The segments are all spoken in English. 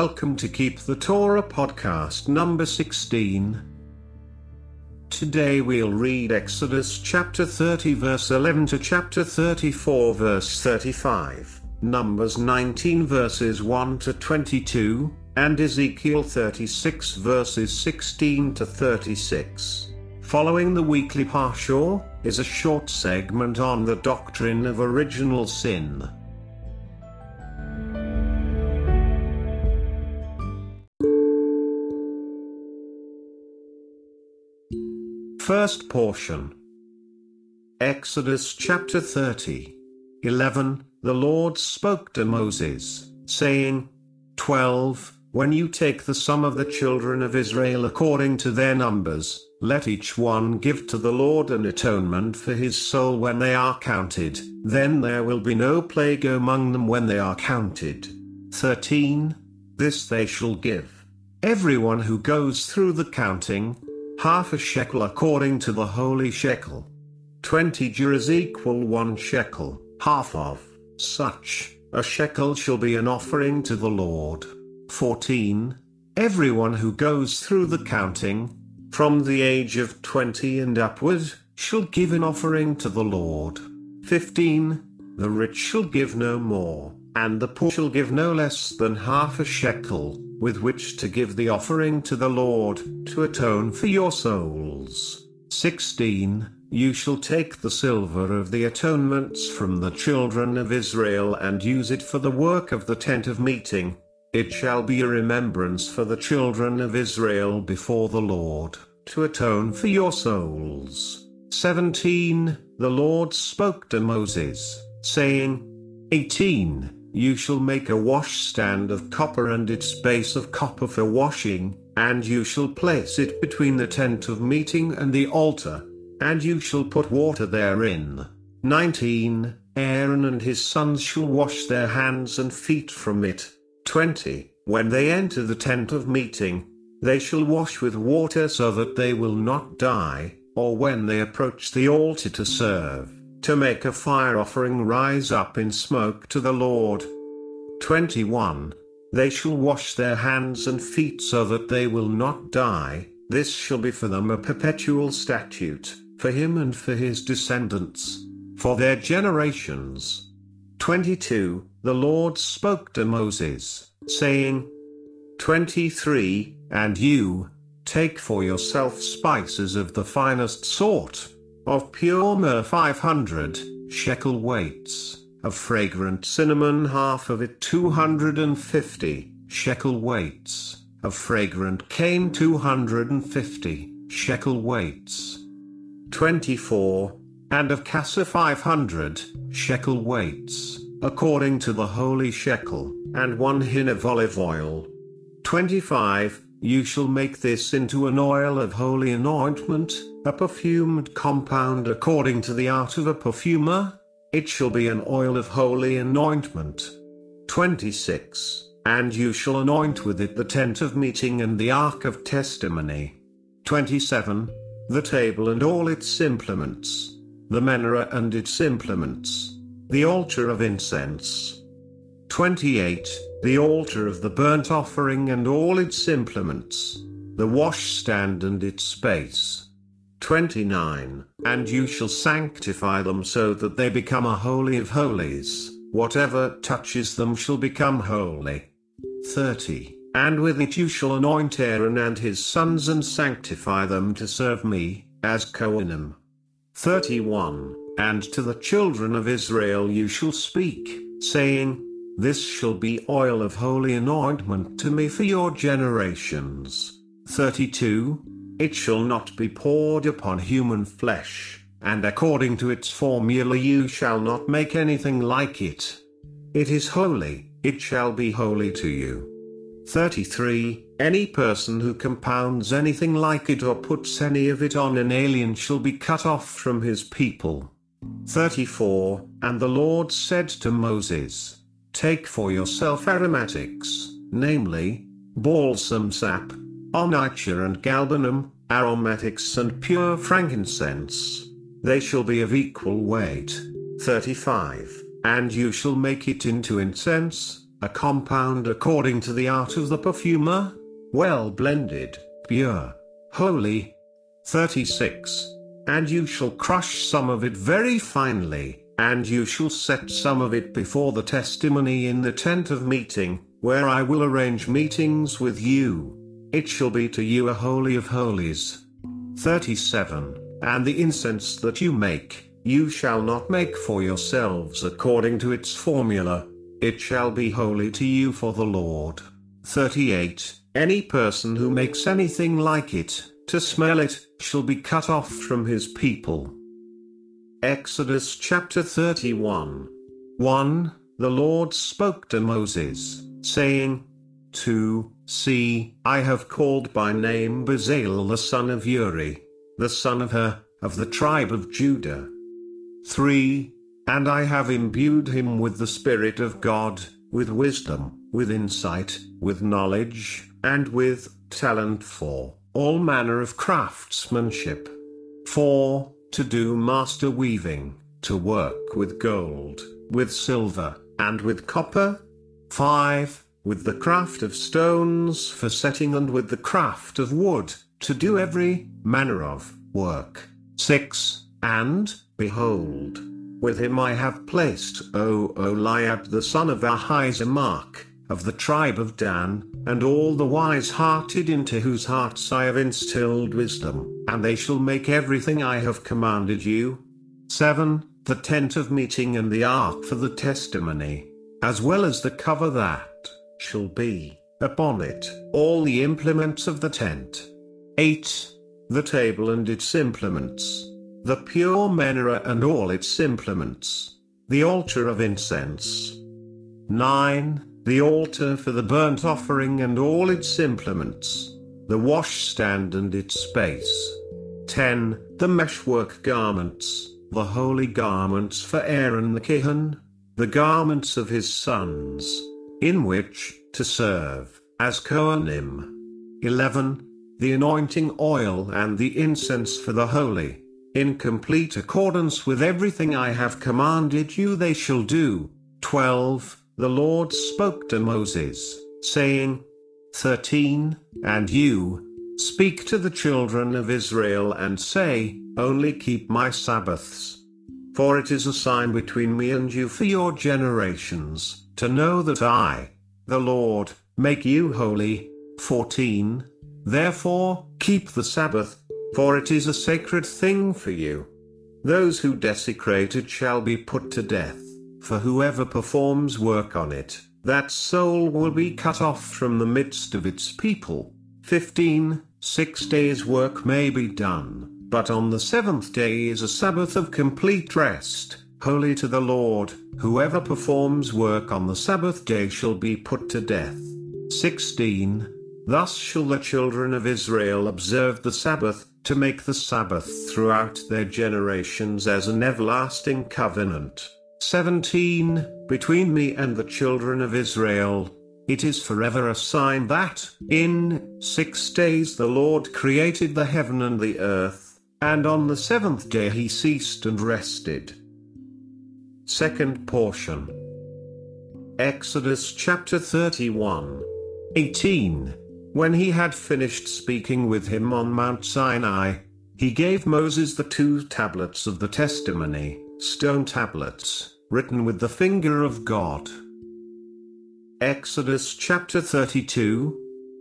Welcome to Keep the Torah podcast number 16. Today we'll read Exodus chapter 30 verse 11 to chapter 34 verse 35, Numbers 19 verses 1 to 22, and Ezekiel 36 verses 16 to 36. Following the weekly Parsha is a short segment on the doctrine of original sin. First portion Exodus chapter 30. 11 The Lord spoke to Moses, saying, 12 When you take the sum of the children of Israel according to their numbers, let each one give to the Lord an atonement for his soul when they are counted, then there will be no plague among them when they are counted. 13 This they shall give. Everyone who goes through the counting, half a shekel according to the holy shekel. 20 gerahs equal one shekel, half of such a shekel shall be an offering to the Lord. 14. Everyone who goes through the counting, from the age of 20 and upward, shall give an offering to the Lord. 15. The rich shall give no more, and the poor shall give no less than half a shekel with which to give the offering to the Lord, to atone for your souls. 16. You shall take the silver of the atonements from the children of Israel and use it for the work of the tent of meeting. It shall be a remembrance for the children of Israel before the Lord, to atone for your souls. 17. The Lord spoke to Moses, saying, 18. You shall make a washstand of copper and its base of copper for washing, and you shall place it between the tent of meeting and the altar, and you shall put water therein. 19. Aaron and his sons shall wash their hands and feet from it. 20. When they enter the tent of meeting, they shall wash with water so that they will not die, or when they approach the altar to serve to make a fire offering rise up in smoke to the Lord. 21. They shall wash their hands and feet so that they will not die, this shall be for them a perpetual statute, for him and for his descendants, for their generations. 22. The Lord spoke to Moses, saying, 23. And you, take for yourself spices of the finest sort, of pure myrrh 500 shekel weights, of fragrant cinnamon half of it 250 shekel weights, of fragrant cane 250 shekel weights. 24. And of cassia 500 shekel weights, according to the holy shekel, and one hin of olive oil. 25. You shall make this into an oil of holy anointment, a perfumed compound according to the art of a perfumer. It shall be an oil of holy anointment. 26. And you shall anoint with it the tent of meeting and the ark of testimony. 27. The table and all its implements. The menorah and its implements. The altar of incense. 28 the altar of the burnt offering and all its implements, the washstand and its space. 29. And you shall sanctify them so that they become a holy of holies, whatever touches them shall become holy. 30. And with it you shall anoint Aaron and his sons and sanctify them to serve me, as Kohanim. 31. And to the children of Israel you shall speak, saying, this shall be oil of holy anointment to me for your generations. 32. It shall not be poured upon human flesh, and according to its formula you shall not make anything like it. It is holy, it shall be holy to you. 33. Any person who compounds anything like it or puts any of it on an alien shall be cut off from his people. 34. And the Lord said to Moses, Take for yourself aromatics, namely, balsam sap, onycha and galbanum, aromatics and pure frankincense. They shall be of equal weight. 35. And you shall make it into incense, a compound according to the art of the perfumer, well blended, pure, holy. 36. And you shall crush some of it very finely, and you shall set some of it before the testimony in the tent of meeting, where I will arrange meetings with you. It shall be to you a holy of holies. 37. And the incense that you make, you shall not make for yourselves according to its formula. It shall be holy to you for the Lord. 38. Any person who makes anything like it, to smell it, shall be cut off from his people. Exodus chapter 31. 1. The Lord spoke to Moses, saying, 2. See, I have called by name Bezalel the son of Uri, the son of Hur, of the tribe of Judah. 3. And I have imbued him with the Spirit of God, with wisdom, with insight, with knowledge, and with talent for all manner of craftsmanship. 4. To do master weaving, to work with gold, with silver, and with copper. 5. With the craft of stones for setting and with the craft of wood, to do every manner of work. 6. And, behold, with him I have placed O Oholiab the son of Ahisamach, of the tribe of Dan, and all the wise-hearted into whose hearts I have instilled wisdom, and they shall make everything I have commanded you. 7. The tent of meeting and the ark for the testimony, as well as the cover that shall be upon it, all the implements of the tent. 8. The table and its implements, the pure menorah and all its implements, the altar of incense. 9 the altar for the burnt offering and all its implements, the washstand and its space. 10. The meshwork garments, the holy garments for Aaron the Kohen, the garments of his sons, in which to serve as Kohanim. 11. The anointing oil and the incense for the holy, in complete accordance with everything I have commanded you they shall do. 12 the Lord spoke to Moses, saying, 13, And you, speak to the children of Israel and say, Only keep my Sabbaths. For it is a sign between me and you for your generations, to know that I, the Lord, make you holy. 14. Therefore, keep the Sabbath, for it is a sacred thing for you. Those who desecrate it shall be put to death for whoever performs work on it, that soul will be cut off from the midst of its people. 15. Six days' work may be done, but on the seventh day is a Sabbath of complete rest, holy to the Lord. Whoever performs work on the Sabbath day shall be put to death. 16. Thus shall the children of Israel observe the Sabbath, to make the Sabbath throughout their generations as an everlasting covenant. 17. Between me and the children of Israel, it is forever a sign that, in six days the Lord created the heaven and the earth, and on the seventh day he ceased and rested. Second portion. Exodus chapter 31. 18. When he had finished speaking with him on Mount Sinai, he gave Moses the two tablets of the testimony, stone tablets, written with the finger of God. Exodus chapter 32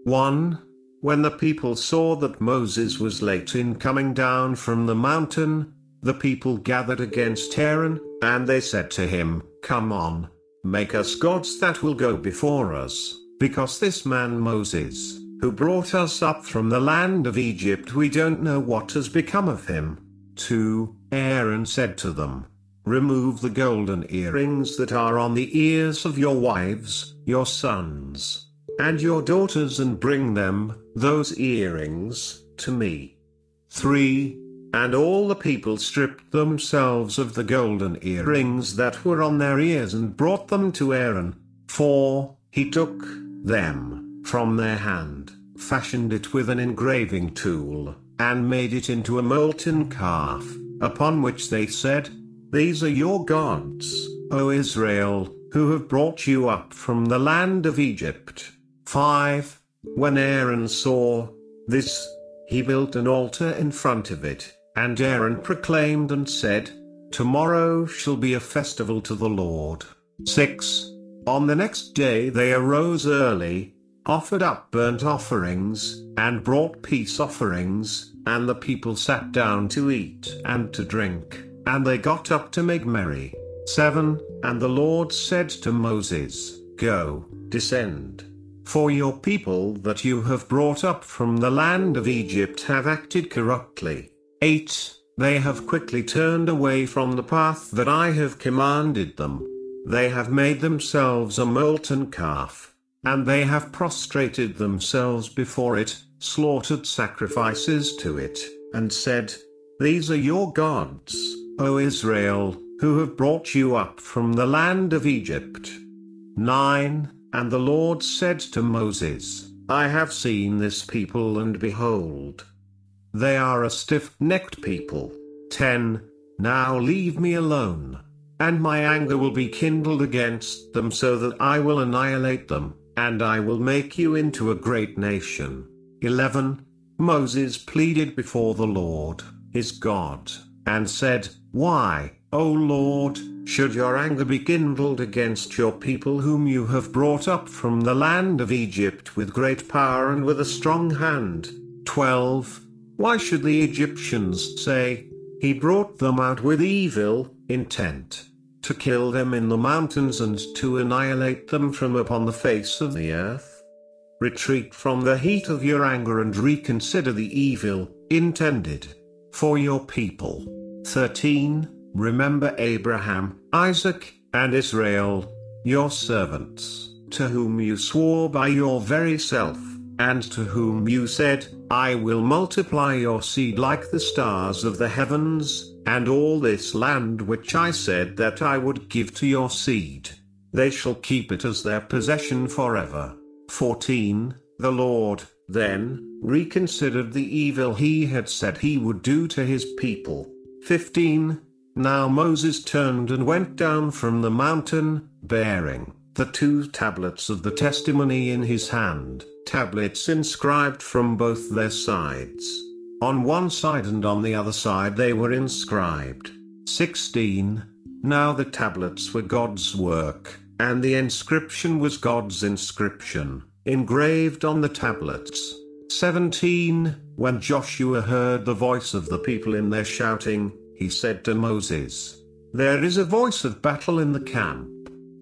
1. When the people saw that Moses was late in coming down from the mountain, the people gathered against Aaron, and they said to him, Come on, make us gods that will go before us, because this man Moses, who brought us up from the land of Egypt, we don't know what has become of him. 2. Aaron said to them, Remove the golden earrings that are on the ears of your wives, your sons, and your daughters and bring them, those earrings, to me. 3. And all the people stripped themselves of the golden earrings that were on their ears and brought them to Aaron. 4. He took them from their hand, fashioned it with an engraving tool, and made it into a molten calf, upon which they said, these are your gods, O Israel, who have brought you up from the land of Egypt. 5. When Aaron saw this, he built an altar in front of it, and Aaron proclaimed and said, Tomorrow shall be a festival to the Lord. 6. On the next day they arose early, offered up burnt offerings, and brought peace offerings, and the people sat down to eat and to drink, and they got up to make merry. 7. And the Lord said to Moses, Go, descend. For your people that you have brought up from the land of Egypt have acted corruptly. 8. They have quickly turned away from the path that I have commanded them. They have made themselves a molten calf, and they have prostrated themselves before it, slaughtered sacrifices to it, and said, These are your gods, O Israel, who have brought you up from the land of Egypt. 9. And the Lord said to Moses, I have seen this people and behold, they are a stiff-necked people. 10. Now leave me alone, and my anger will be kindled against them so that I will annihilate them, and I will make you into a great nation. 11. Moses pleaded before the Lord, his God, and said, Why, O Lord, should your anger be kindled against your people whom you have brought up from the land of Egypt with great power and with a strong hand? 12. Why should the Egyptians say, He brought them out with evil intent, to kill them in the mountains and to annihilate them from upon the face of the earth? Retreat from the heat of your anger and reconsider the evil intended for your people. 13. Remember Abraham, Isaac, and Israel, your servants, to whom you swore by your very self, and to whom you said, I will multiply your seed like the stars of the heavens, and all this land which I said that I would give to your seed. They shall keep it as their possession forever. 14. The Lord, then, reconsidered the evil he had said he would do to his people. 15. Now Moses turned and went down from the mountain, bearing the two tablets of the testimony in his hand, tablets inscribed from both their sides. On one side and on the other side they were inscribed. 16. Now the tablets were God's work, and the inscription was God's inscription, engraved on the tablets. 17. When Joshua heard the voice of the people in their shouting, he said to Moses, There is a voice of battle in the camp.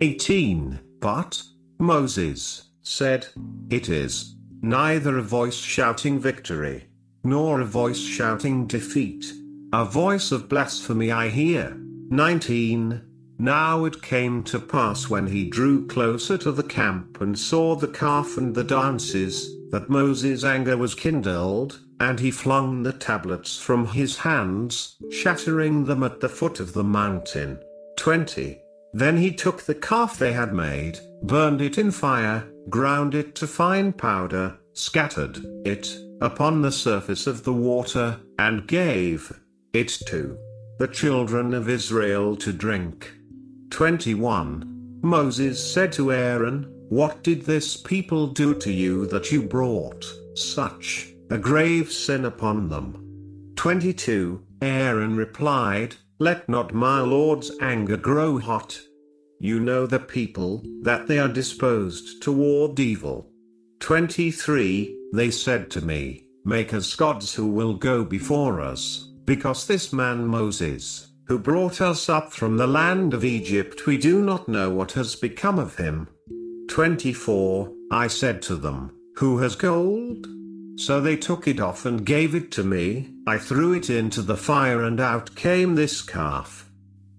18. But, Moses, said, It is, neither a voice shouting victory, nor a voice shouting defeat. A voice of blasphemy I hear. 19. Now it came to pass when he drew closer to the camp and saw the calf and the dances, that Moses' anger was kindled, and he flung the tablets from his hands, shattering them at the foot of the mountain. 20. Then he took the calf they had made, burned it in fire, ground it to fine powder, scattered it upon the surface of the water, and gave it to the children of Israel to drink. 21. Moses said to Aaron, What did this people do to you that you brought such a grave sin upon them. 22. Aaron replied, Let not my Lord's anger grow hot. You know the people, that they are disposed toward evil. 23. They said to me, Make us gods who will go before us, because this man Moses, who brought us up from the land of Egypt, we do not know what has become of him. 24. I said to them, Who has gold? So they took it off and gave it to me, I threw it into the fire and out came this calf.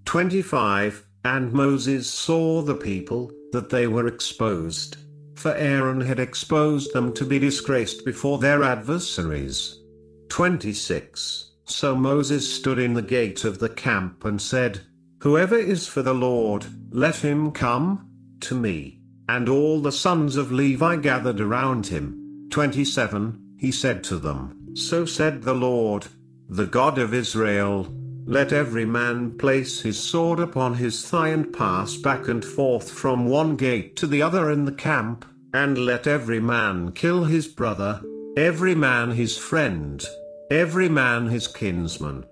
25. And Moses saw the people, that they were exposed. For Aaron had exposed them to be disgraced before their adversaries. 26. So Moses stood in the gate of the camp and said, Whoever is for the Lord, let him come to me. And all the sons of Levi gathered around him. 27 he said to them, So said the Lord, the God of Israel, let every man place his sword upon his thigh and pass back and forth from one gate to the other in the camp, and let every man kill his brother, every man his friend, every man his kinsman.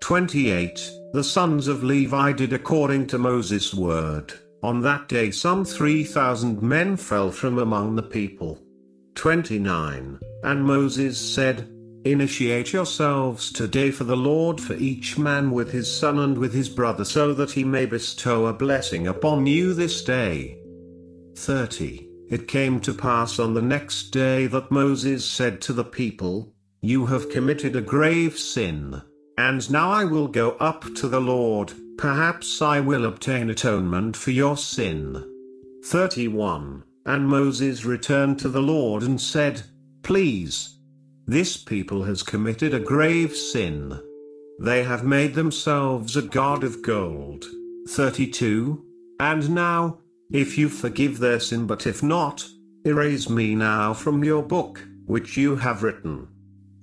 28 The sons of Levi did according to Moses' word. On that day some 3,000 men fell from among the people. 29 And Moses said, Initiate yourselves today for the Lord for each man with his son and with his brother so that he may bestow a blessing upon you this day. 30. It came to pass on the next day that Moses said to the people, You have committed a grave sin, and now I will go up to the Lord, perhaps I will obtain atonement for your sin. 31. And Moses returned to the Lord and said, Please, this people has committed a grave sin. They have made themselves a god of gold. 32. And now, if you forgive their sin but if not, erase me now from your book, which you have written.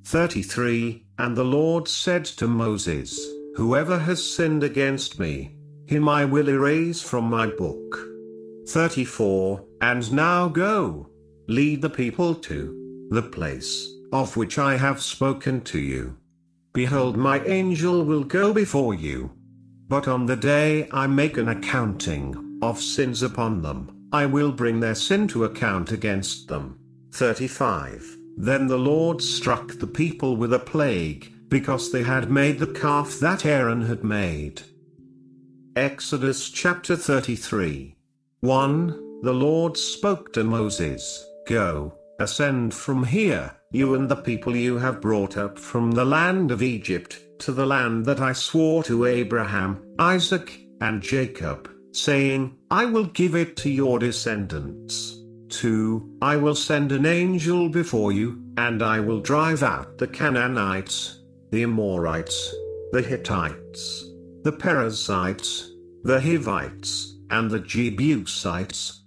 33. And the Lord said to Moses, Whoever has sinned against me, him I will erase from my book. 34. And now go, lead the people to the place of which I have spoken to you. Behold my angel will go before you. But on the day I make an accounting of sins upon them, I will bring their sin to account against them. 35 Then the Lord struck the people with a plague, because they had made the calf that Aaron had made. Exodus chapter 33 1. The Lord spoke to Moses, Go, ascend from here you and the people you have brought up from the land of Egypt, to the land that I swore to Abraham, Isaac, and Jacob, saying, I will give it to your descendants. 2. I will send an angel before you, and I will drive out the Canaanites, the Amorites, the Hittites, the Perizzites, the Hivites, and the Jebusites.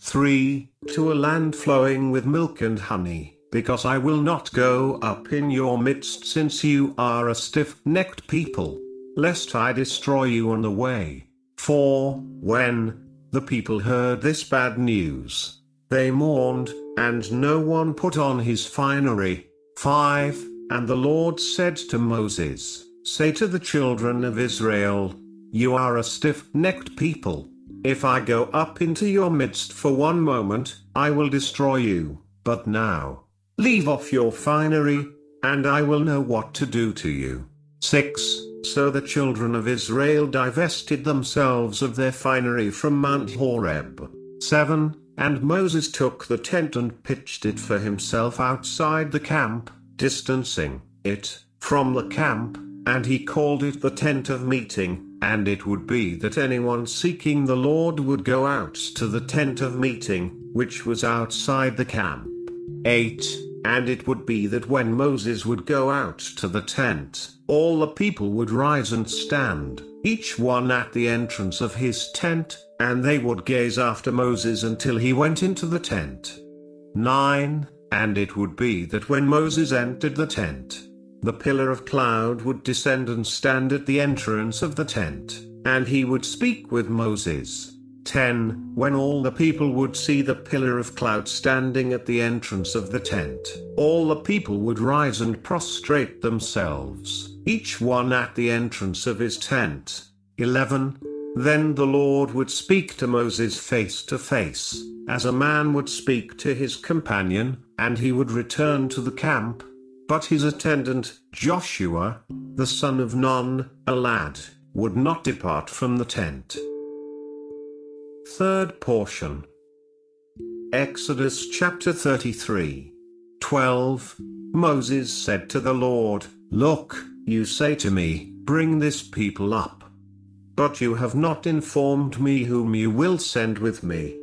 3. To a land flowing with milk and honey because I will not go up in your midst since you are a stiff-necked people, lest I destroy you on the way. 4. when the people heard this bad news, they mourned, and no one put on his finery. 5. And the Lord said to Moses, Say to the children of Israel, You are a stiff-necked people. If I go up into your midst for one moment, I will destroy you, but now, Leave off your finery, and I will know what to do to you. 6. So the children of Israel divested themselves of their finery from Mount Horeb. 7. And Moses took the tent and pitched it for himself outside the camp, distancing it from the camp, and he called it the tent of meeting, and it would be that anyone seeking the Lord would go out to the tent of meeting, which was outside the camp. 8. And it would be that when Moses would go out to the tent, all the people would rise and stand, each one at the entrance of his tent, and they would gaze after Moses until he went into the tent. 9. And it would be that when Moses entered the tent, the pillar of cloud would descend and stand at the entrance of the tent, and he would speak with Moses. 10. When all the people would see the pillar of cloud standing at the entrance of the tent, all the people would rise and prostrate themselves, each one at the entrance of his tent. 11. Then the Lord would speak to Moses face to face, as a man would speak to his companion, and he would return to the camp. But his attendant, Joshua, the son of Nun, a lad, would not depart from the tent. Third portion. Exodus chapter 33. 12. Moses said to the Lord, Look, you say to me, Bring this people up. But you have not informed me whom you will send with me.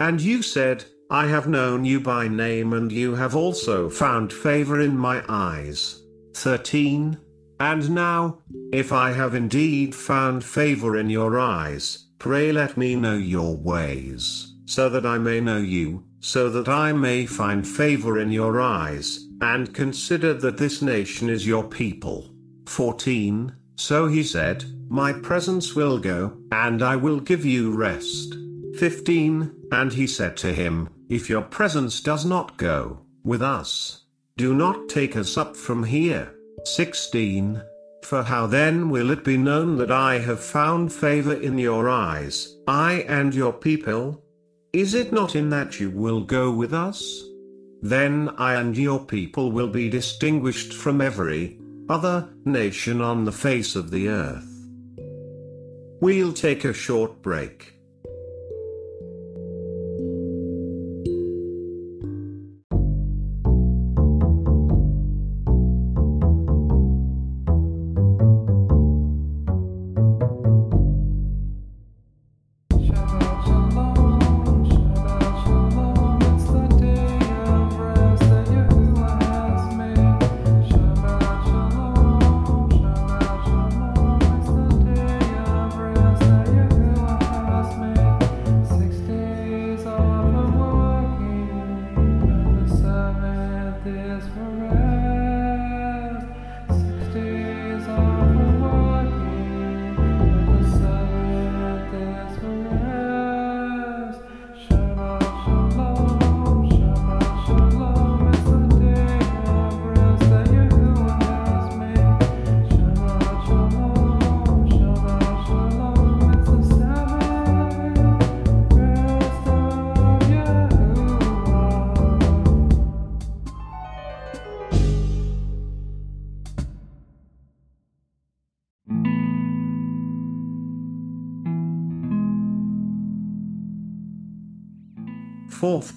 And you said, I have known you by name and you have also found favor in my eyes. 13. And now, if I have indeed found favor in your eyes, Pray let me know your ways, so that I may know you, so that I may find favor in your eyes, and consider that this nation is your people. 14. So he said, My presence will go, and I will give you rest. 15 And he said to him, If your presence does not go with us, do not take us up from here. 16 For how then will it be known that I have found favor in your eyes, I and your people? Is it not in that you will go with us? Then I and your people will be distinguished from every other nation on the face of the earth. We'll take a short break.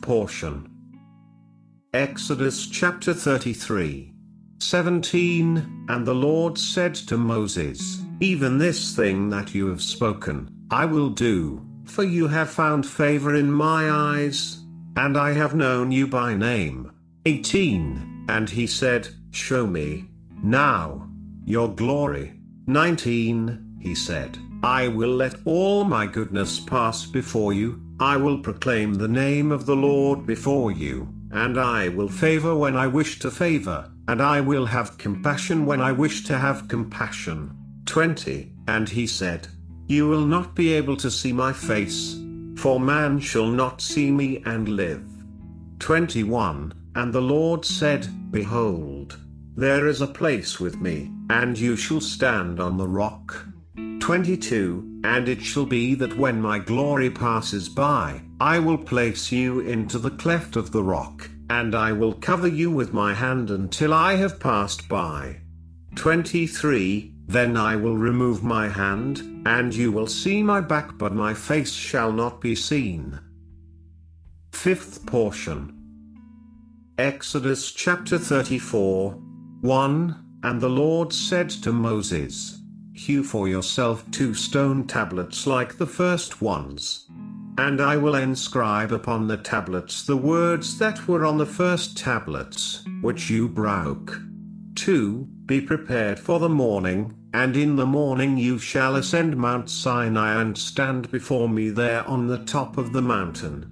portion. Exodus chapter 33. 17 And the Lord said to Moses, Even this thing that you have spoken, I will do, for you have found favor in my eyes, and I have known you by name. 18 And he said, Show me, now, your glory. 19 He said, I will let all my goodness pass before you, I will proclaim the name of the Lord before you, and I will favor when I wish to favor, and I will have compassion when I wish to have compassion. 20 And he said, You will not be able to see my face, for man shall not see me and live. 21 And the Lord said, Behold, there is a place with me, and you shall stand on the rock. 22 And it shall be that when my glory passes by, I will place you into the cleft of the rock, and I will cover you with my hand until I have passed by. 23 Then I will remove my hand, and you will see my back, but my face shall not be seen. Fifth portion. Exodus chapter 34 1 And the Lord said to Moses, Hew for yourself two stone tablets like the first ones. And I will inscribe upon the tablets the words that were on the first tablets, which you broke. 2. Be prepared for the morning, and in the morning you shall ascend Mount Sinai and stand before me there on the top of the mountain.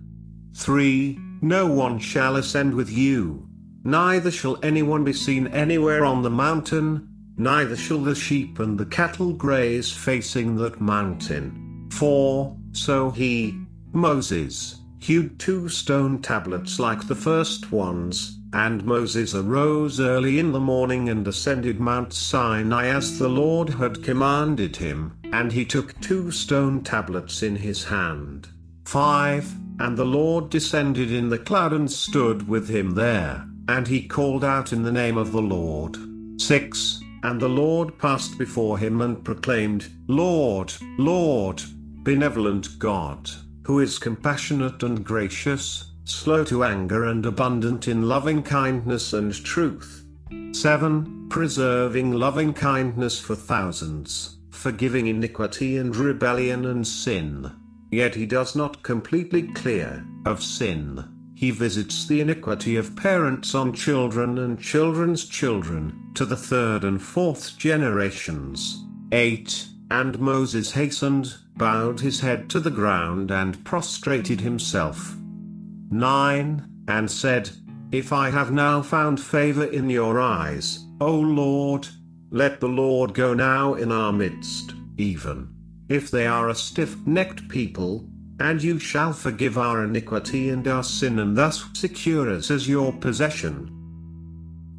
3. No one shall ascend with you, neither shall anyone be seen anywhere on the mountain, neither shall the sheep and the cattle graze facing that mountain. 4. So he, Moses, hewed two stone tablets like the first ones, and Moses arose early in the morning and ascended Mount Sinai as the Lord had commanded him, and he took two stone tablets in his hand. 5. And the Lord descended in the cloud and stood with him there, and he called out in the name of the Lord. 6. And the Lord passed before him and proclaimed, Lord, Lord, benevolent God, who is compassionate and gracious, slow to anger and abundant in loving kindness and truth. 7. Preserving loving kindness for thousands, forgiving iniquity and rebellion and sin. Yet he does not completely clear of sin. He visits the iniquity of parents on children and children's children, to the third and fourth generations. 8. And Moses hastened, bowed his head to the ground and prostrated himself. 9. And said, If I have now found favor in your eyes, O Lord, let the Lord go now in our midst, even if they are a stiff necked people, and you shall forgive our iniquity and our sin, and thus secure us as your possession.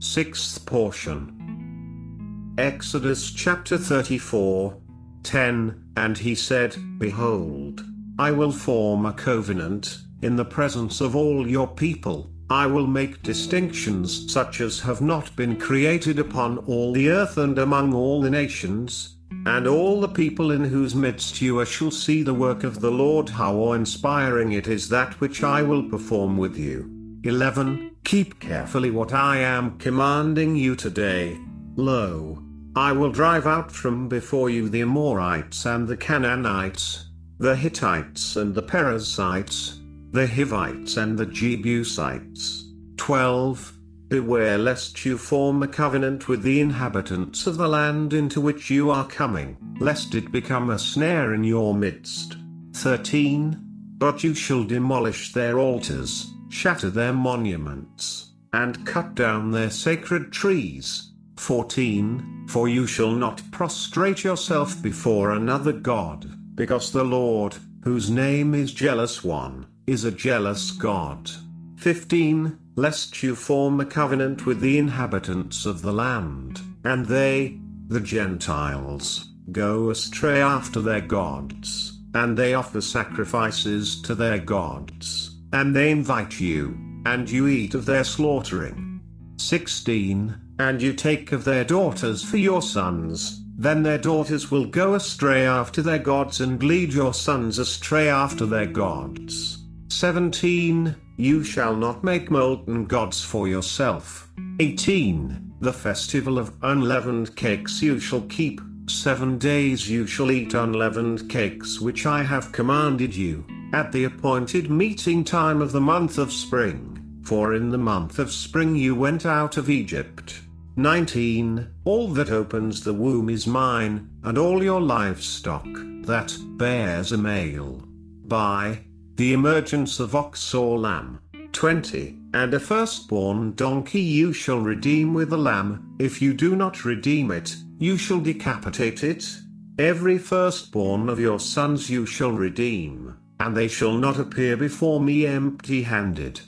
Sixth portion Exodus chapter 34 10 And he said, Behold, I will form a covenant in the presence of all your people. I will make distinctions such as have not been created upon all the earth and among all the nations, and all the people in whose midst you are shall see the work of the Lord how awe-inspiring it is that which I will perform with you. 11. Keep carefully what I am commanding you today. Lo, I will drive out from before you the Amorites and the Canaanites, the Hittites and the Perizzites, the Hivites and the Jebusites. 12. Beware lest you form a covenant with the inhabitants of the land into which you are coming, lest it become a snare in your midst. 13. But you shall demolish their altars, shatter their monuments, and cut down their sacred trees. 14. For you shall not prostrate yourself before another God, because the Lord, whose name is Jealous One, is a jealous God. 15. Lest you form a covenant with the inhabitants of the land, and they, the Gentiles, go astray after their gods, and they offer sacrifices to their gods, and they invite you, and you eat of their slaughtering. 16. And you take of their daughters for your sons, then their daughters will go astray after their gods and lead your sons astray after their gods. 17. You shall not make molten gods for yourself. 18. The festival of unleavened cakes you shall keep. Seven days you shall eat unleavened cakes which I have commanded you, at the appointed meeting time of the month of spring. For in the month of spring you went out of Egypt. 19. All that opens the womb is mine, and all your livestock, that bears a male. By the emergence of ox or lamb. 20. And a firstborn donkey you shall redeem with a lamb, if you do not redeem it, you shall decapitate it. Every firstborn of your sons you shall redeem, and they shall not appear before me empty handed.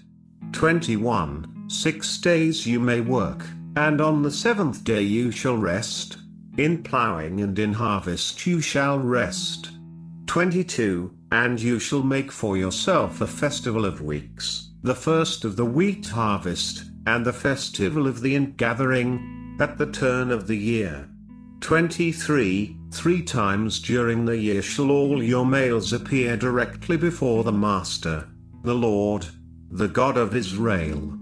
21. Six days you may work, and on the seventh day you shall rest. In plowing and in harvest you shall rest. 22. And you shall make for yourself a festival of weeks, the first of the wheat harvest, and the festival of the ingathering, at the turn of the year. 23. Three times during the year shall all your males appear directly before the Master, the Lord, the God of Israel.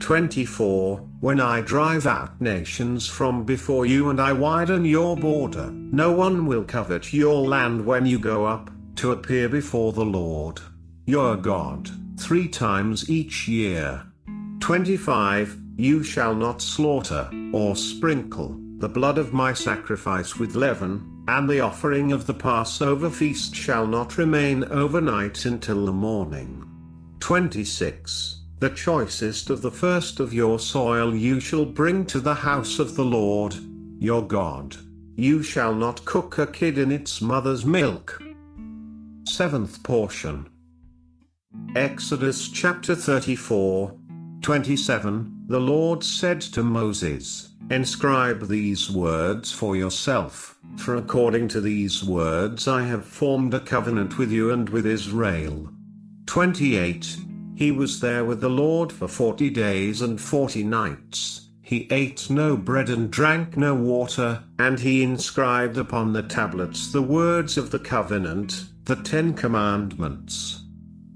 24. When I drive out nations from before you and I widen your border, no one will covet your land when you go up to appear before the Lord, your God, three times each year. 25. You shall not slaughter, or sprinkle, the blood of my sacrifice with leaven, and the offering of the Passover feast shall not remain overnight until the morning. 26. The choicest of the first of your soil you shall bring to the house of the Lord, your God. You shall not cook a kid in its mother's milk. Seventh portion. Exodus chapter 34, 27 The Lord said to Moses, Inscribe these words for yourself, for according to these words I have formed a covenant with you and with Israel. 28 He was there with the Lord for forty days and forty nights. He ate no bread and drank no water, and he inscribed upon the tablets the words of the covenant, the Ten Commandments.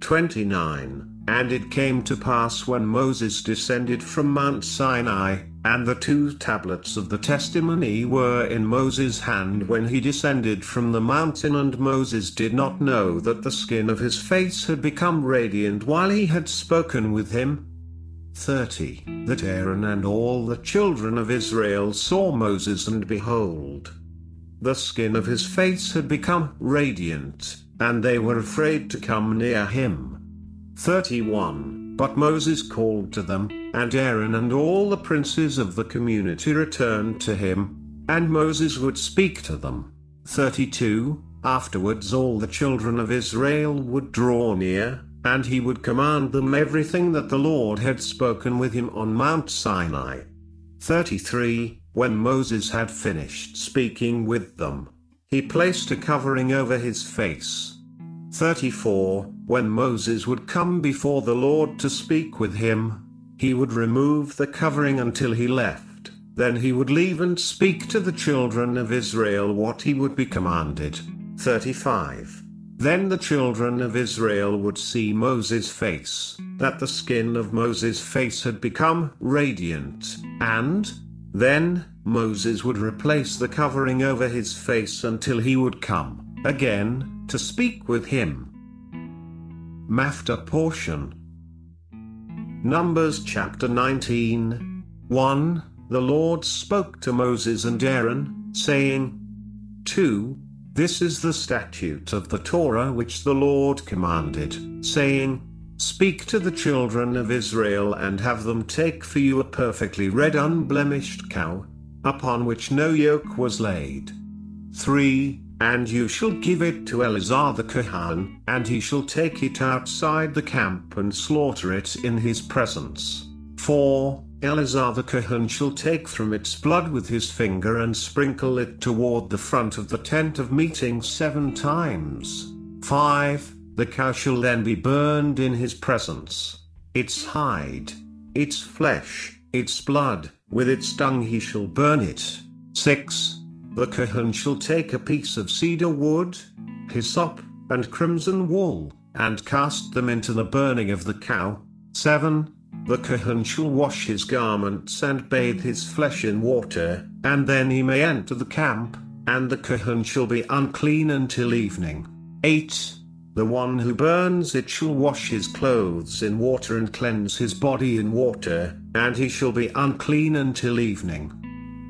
29 And it came to pass when Moses descended from Mount Sinai, and the two tablets of the testimony were in Moses' hand when he descended from the mountain, and Moses did not know that the skin of his face had become radiant while he had spoken with him. 30 That Aaron and all the children of Israel saw Moses, and behold, the skin of his face had become radiant, and they were afraid to come near him. 31 But Moses called to them, and Aaron and all the princes of the community returned to him. and Moses would speak to them. 32 Afterwards all the children of Israel would draw near, and he would command them everything that the Lord had spoken with him on Mount Sinai. 33 When Moses had finished speaking with them, he placed a covering over his face. 34 When Moses would come before the Lord to speak with him, he would remove the covering until he left, then he would leave and speak to the children of Israel what he would be commanded. 35 Then the children of Israel would see Moses' face, that the skin of Moses' face had become radiant, and, then, Moses would replace the covering over his face until he would come, again, to speak with him. Maftir portion Numbers chapter 19 1. The Lord spoke to Moses and Aaron, saying, 2. This is the statute of the Torah which the Lord commanded, saying, Speak to the children of Israel and have them take for you a perfectly red unblemished cow, upon which no yoke was laid. 3. And you shall give it to Eleazar the Kohen, and he shall take it outside the camp and slaughter it in his presence. 4. Eleazar the Kohen shall take from its blood with his finger and sprinkle it toward the front of the tent of meeting seven times. 5. The cow shall then be burned in his presence. Its hide, its flesh, its blood, with its dung he shall burn it. 6. The Kohen shall take a piece of cedar wood, hyssop, and crimson wool, and cast them into the burning of the cow. 7. The Kohen shall wash his garments and bathe his flesh in water, and then he may enter the camp, and the Kohen shall be unclean until evening. 8. The one who burns it shall wash his clothes in water and cleanse his body in water, and he shall be unclean until evening.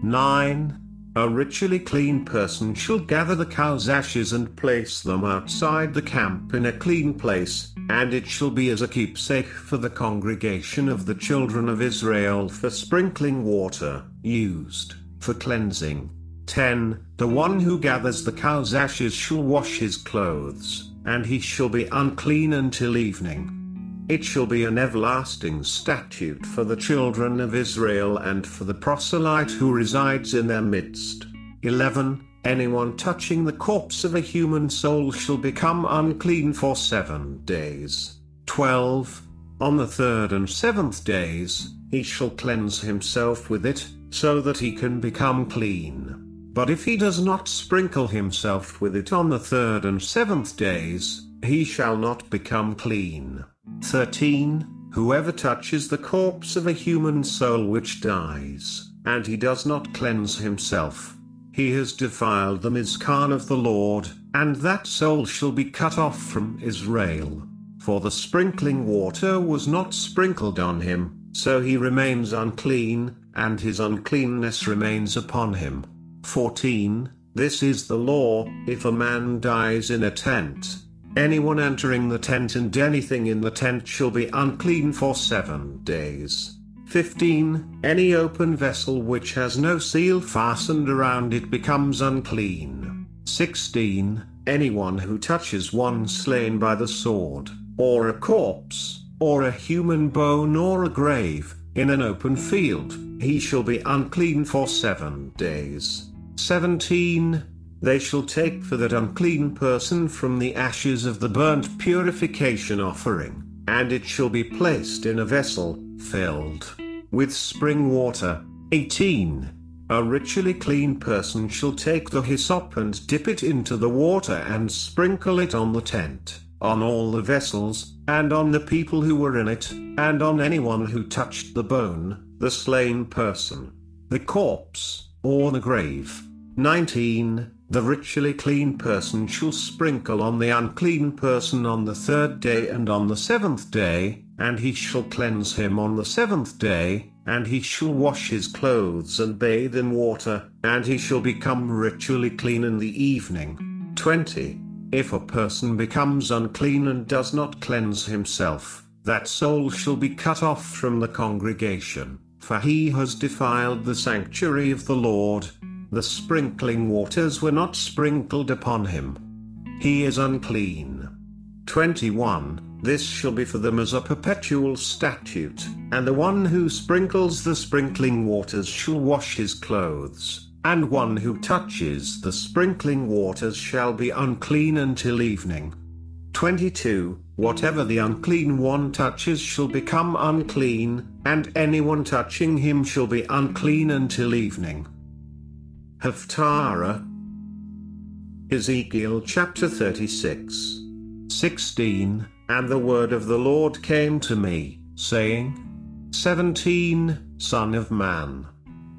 9. A ritually clean person shall gather the cow's ashes and place them outside the camp in a clean place, and it shall be as a keepsake for the congregation of the children of Israel for sprinkling water, used for cleansing. 10. The one who gathers the cow's ashes shall wash his clothes, and he shall be unclean until evening. It shall be an everlasting statute for the children of Israel and for the proselyte who resides in their midst. 11. Anyone touching the corpse of a human soul shall become unclean for seven days. 12. On the third and seventh days, he shall cleanse himself with it, so that he can become clean. But if he does not sprinkle himself with it on the third and seventh days, he shall not become clean. 13. Whoever touches the corpse of a human soul which dies, and he does not cleanse himself, he has defiled the Mishkan of the Lord, and that soul shall be cut off from Israel. For the sprinkling water was not sprinkled on him, so he remains unclean, and his uncleanness remains upon him. 14. This is the law, if a man dies in a tent, anyone entering the tent and anything in the tent shall be unclean for seven days. 15. Any open vessel which has no seal fastened around it becomes unclean. 16. Anyone who touches one slain by the sword, or a corpse, or a human bone or a grave, in an open field, he shall be unclean for seven days. 17. They shall take for that unclean person from the ashes of the burnt purification offering, and it shall be placed in a vessel, filled with spring water. 18. A ritually clean person shall take the hyssop and dip it into the water and sprinkle it on the tent, on all the vessels, and on the people who were in it, and on anyone who touched the bone, the slain person, the corpse, or the grave. 19. The ritually clean person shall sprinkle on the unclean person on the third day and on the seventh day, and he shall cleanse him on the seventh day, and he shall wash his clothes and bathe in water, and he shall become ritually clean in the evening. 20. If a person becomes unclean and does not cleanse himself, that soul shall be cut off from the congregation, for he has defiled the sanctuary of the Lord. The sprinkling waters were not sprinkled upon him. He is unclean. 21. This shall be for them as a perpetual statute, and the one who sprinkles the sprinkling waters shall wash his clothes, and one who touches the sprinkling waters shall be unclean until evening. 22. Whatever the unclean one touches shall become unclean, and anyone touching him shall be unclean until evening. Haftarah Ezekiel chapter 36 16 And the word of the Lord came to me, saying, 17 Son of man.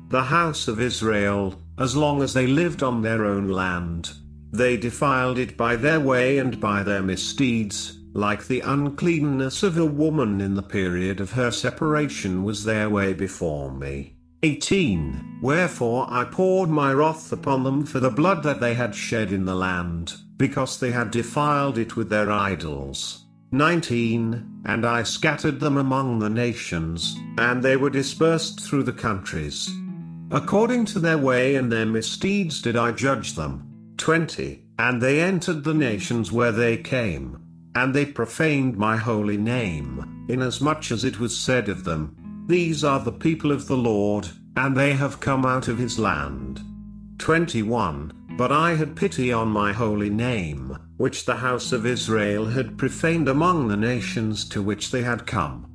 The house of Israel, as long as they lived on their own land, they defiled it by their way and by their misdeeds, like the uncleanness of a woman in the period of her separation was their way before me. 18 Wherefore I poured my wrath upon them for the blood that they had shed in the land, because they had defiled it with their idols. 19 And I scattered them among the nations, and they were dispersed through the countries. According to their way and their misdeeds did I judge them. 20 And they entered the nations where they came, and they profaned my holy name, inasmuch as it was said of them, These are the people of the Lord, and they have come out of his land. 21 But I had pity on my holy name, which the house of Israel had profaned among the nations to which they had come.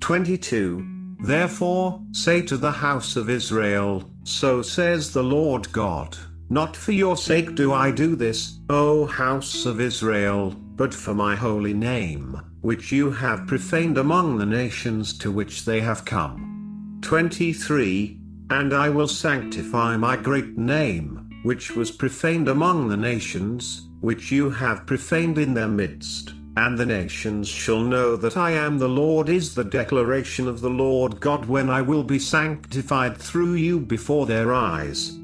22 Therefore, say to the house of Israel, So says the Lord God, Not for your sake do I do this, O house of Israel, but for my holy name, which you have profaned among the nations to which they have come. 23 And I will sanctify my great name, which was profaned among the nations, which you have profaned in their midst. And the nations shall know that I am the Lord is the declaration of the Lord God when I will be sanctified through you before their eyes.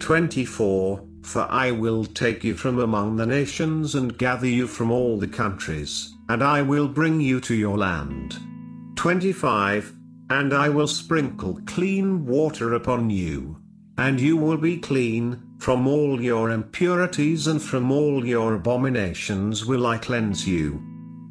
24 For I will take you from among the nations and gather you from all the countries, and I will bring you to your land. 25 And I will sprinkle clean water upon you, and you will be clean, from all your impurities and from all your abominations will I cleanse you.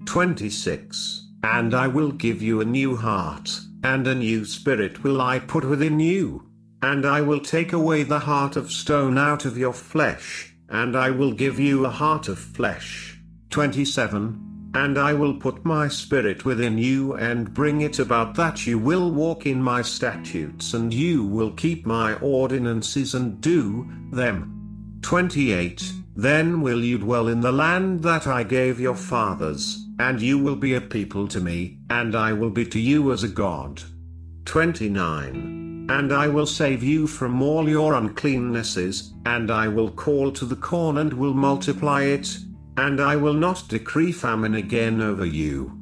26. And I will give you a new heart, and a new spirit will I put within you. And I will take away the heart of stone out of your flesh, and I will give you a heart of flesh. 27. And I will put my spirit within you and bring it about that you will walk in my statutes and you will keep my ordinances and do them. 28 Then will you dwell in the land that I gave your fathers, and you will be a people to me, and I will be to you as a God. 29 And I will save you from all your uncleannesses, and I will call to the corn and will multiply it, and I will not decree famine again over you.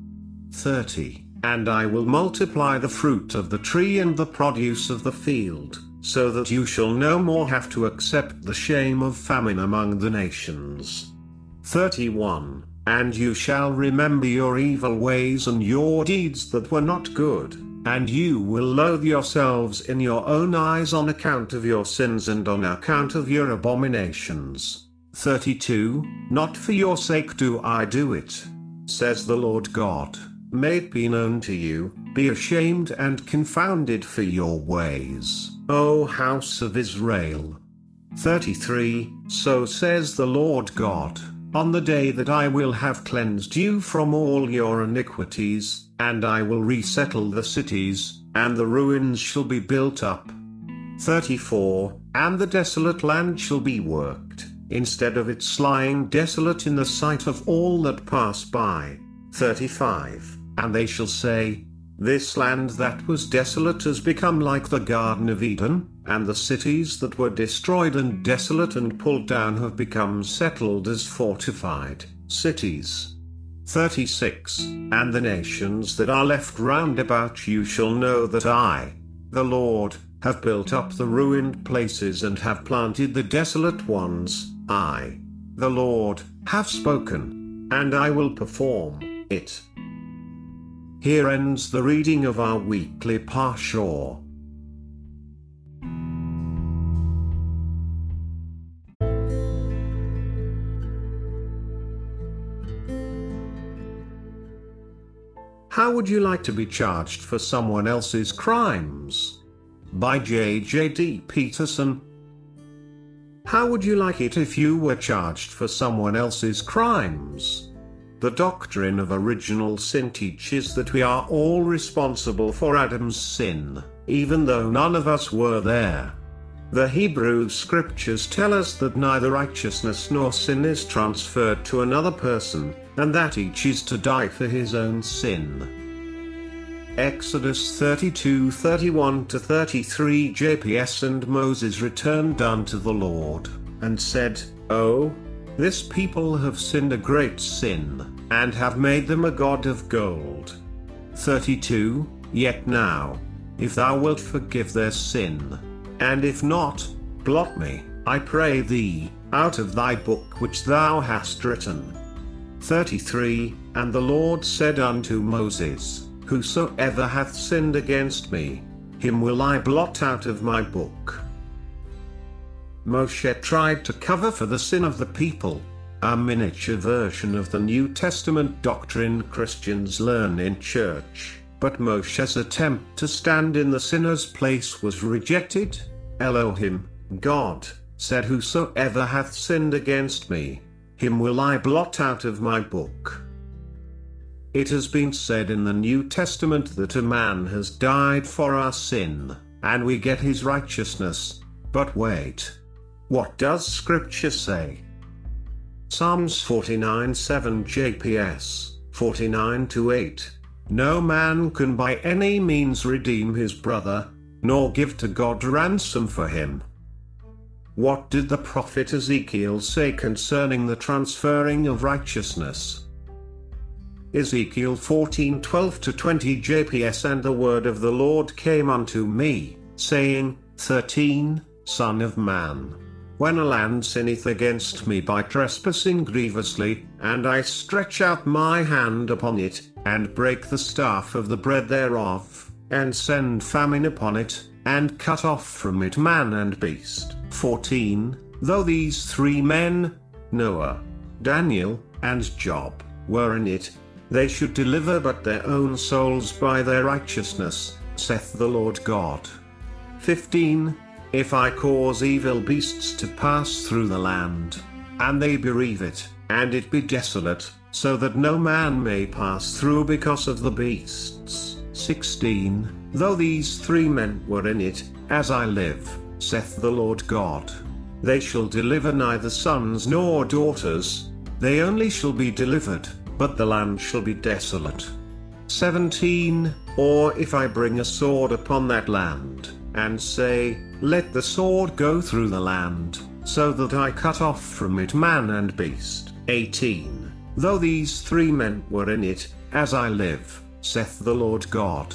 30. And I will multiply the fruit of the tree and the produce of the field, so that you shall no more have to accept the shame of famine among the nations. 31. And you shall remember your evil ways and your deeds that were not good, and you will loathe yourselves in your own eyes on account of your sins and on account of your abominations. 32 Not for your sake do I do it, says the Lord God. May it be known to you, be ashamed and confounded for your ways, O house of Israel. 33 So says the Lord God, on the day that I will have cleansed you from all your iniquities, and I will resettle the cities, and the ruins shall be built up. 34 And the desolate land shall be worked instead of its lying desolate in the sight of all that pass by. 35. And they shall say, This land that was desolate has become like the Garden of Eden, and the cities that were destroyed and desolate and pulled down have become settled as fortified cities. 36. And the nations that are left round about you shall know that I, the Lord, have built up the ruined places and have planted the desolate ones, I, the Lord, have spoken, and I will perform it. Here ends the reading of our weekly Pashor. How would you like to be charged for someone else's crimes? By J.J.D. Peterson, how would you like it if you were charged for someone else's crimes? The doctrine of original sin teaches that we are all responsible for Adam's sin, even though none of us were there. The Hebrew scriptures tell us that neither righteousness nor sin is transferred to another person, and that each is to die for his own sin. Exodus 32 31 33 JPS and Moses returned unto the Lord, and said, Oh, this people have sinned a great sin, and have made them a god of gold. 32 Yet now, if thou wilt forgive their sin, and if not, blot me, I pray thee, out of thy book which thou hast written. 33 And the Lord said unto Moses, Whosoever hath sinned against me, him will I blot out of my book. Moshe tried to cover for the sin of the people, a miniature version of the New Testament doctrine Christians learn in church, but Moshe's attempt to stand in the sinner's place was rejected. Elohim, God, said Whosoever hath sinned against me, him will I blot out of my book. It has been said in the New Testament that a man has died for our sin, and we get his righteousness. But wait. What does Scripture say? Psalms 49 7 JPS, 49 8. No man can by any means redeem his brother, nor give to God ransom for him. What did the prophet Ezekiel say concerning the transferring of righteousness? Ezekiel 14 12 to 20 JPS And the word of the Lord came unto me, saying, 13, Son of man. When a land sinneth against me by trespassing grievously, and I stretch out my hand upon it, and break the staff of the bread thereof, and send famine upon it, and cut off from it man and beast. 14. Though these three men, Noah, Daniel, and Job, were in it, they should deliver but their own souls by their righteousness, saith the Lord God. 15. If I cause evil beasts to pass through the land, and they bereave it, and it be desolate, so that no man may pass through because of the beasts. 16. Though these three men were in it, as I live, saith the Lord God. They shall deliver neither sons nor daughters, they only shall be delivered but the land shall be desolate. 17. Or if I bring a sword upon that land, and say, Let the sword go through the land, so that I cut off from it man and beast. 18. Though these three men were in it, as I live, saith the Lord God,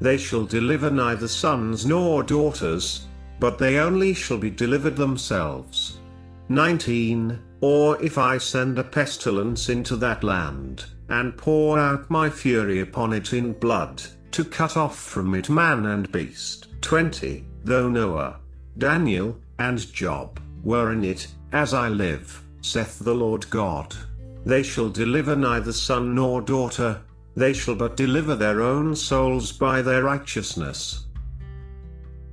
they shall deliver neither sons nor daughters, but they only shall be delivered themselves. 19. Or if I send a pestilence into that land, and pour out my fury upon it in blood, to cut off from it man and beast. 20. Though Noah, Daniel, and Job were in it, as I live, saith the Lord God. They shall deliver neither son nor daughter, they shall but deliver their own souls by their righteousness.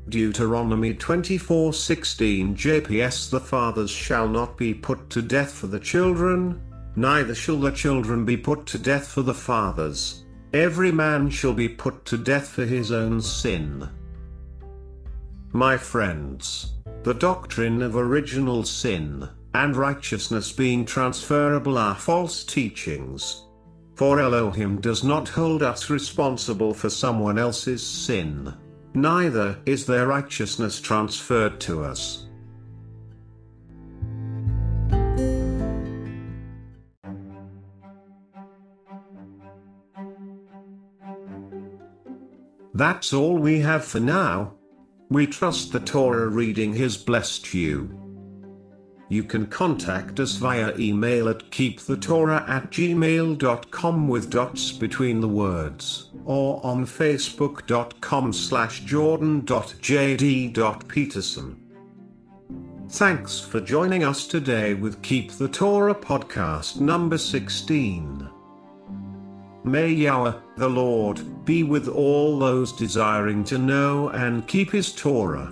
Deuteronomy 24:16 JPS The fathers shall not be put to death for the children, neither shall the children be put to death for the fathers. Every man shall be put to death for his own sin. My friends, the doctrine of original sin and righteousness being transferable are false teachings. For Elohim does not hold us responsible for someone else's sin neither is their righteousness transferred to us. That's all we have for now. We trust the Torah reading has blessed you. You can contact us via email at keepthetorah at gmail.com with dots between the words, or on facebook.com slash jordan.jd.peterson. Thanks for joining us today with Keep the Torah podcast number 16. May Yahweh The Lord be with all those desiring to know and keep His Torah.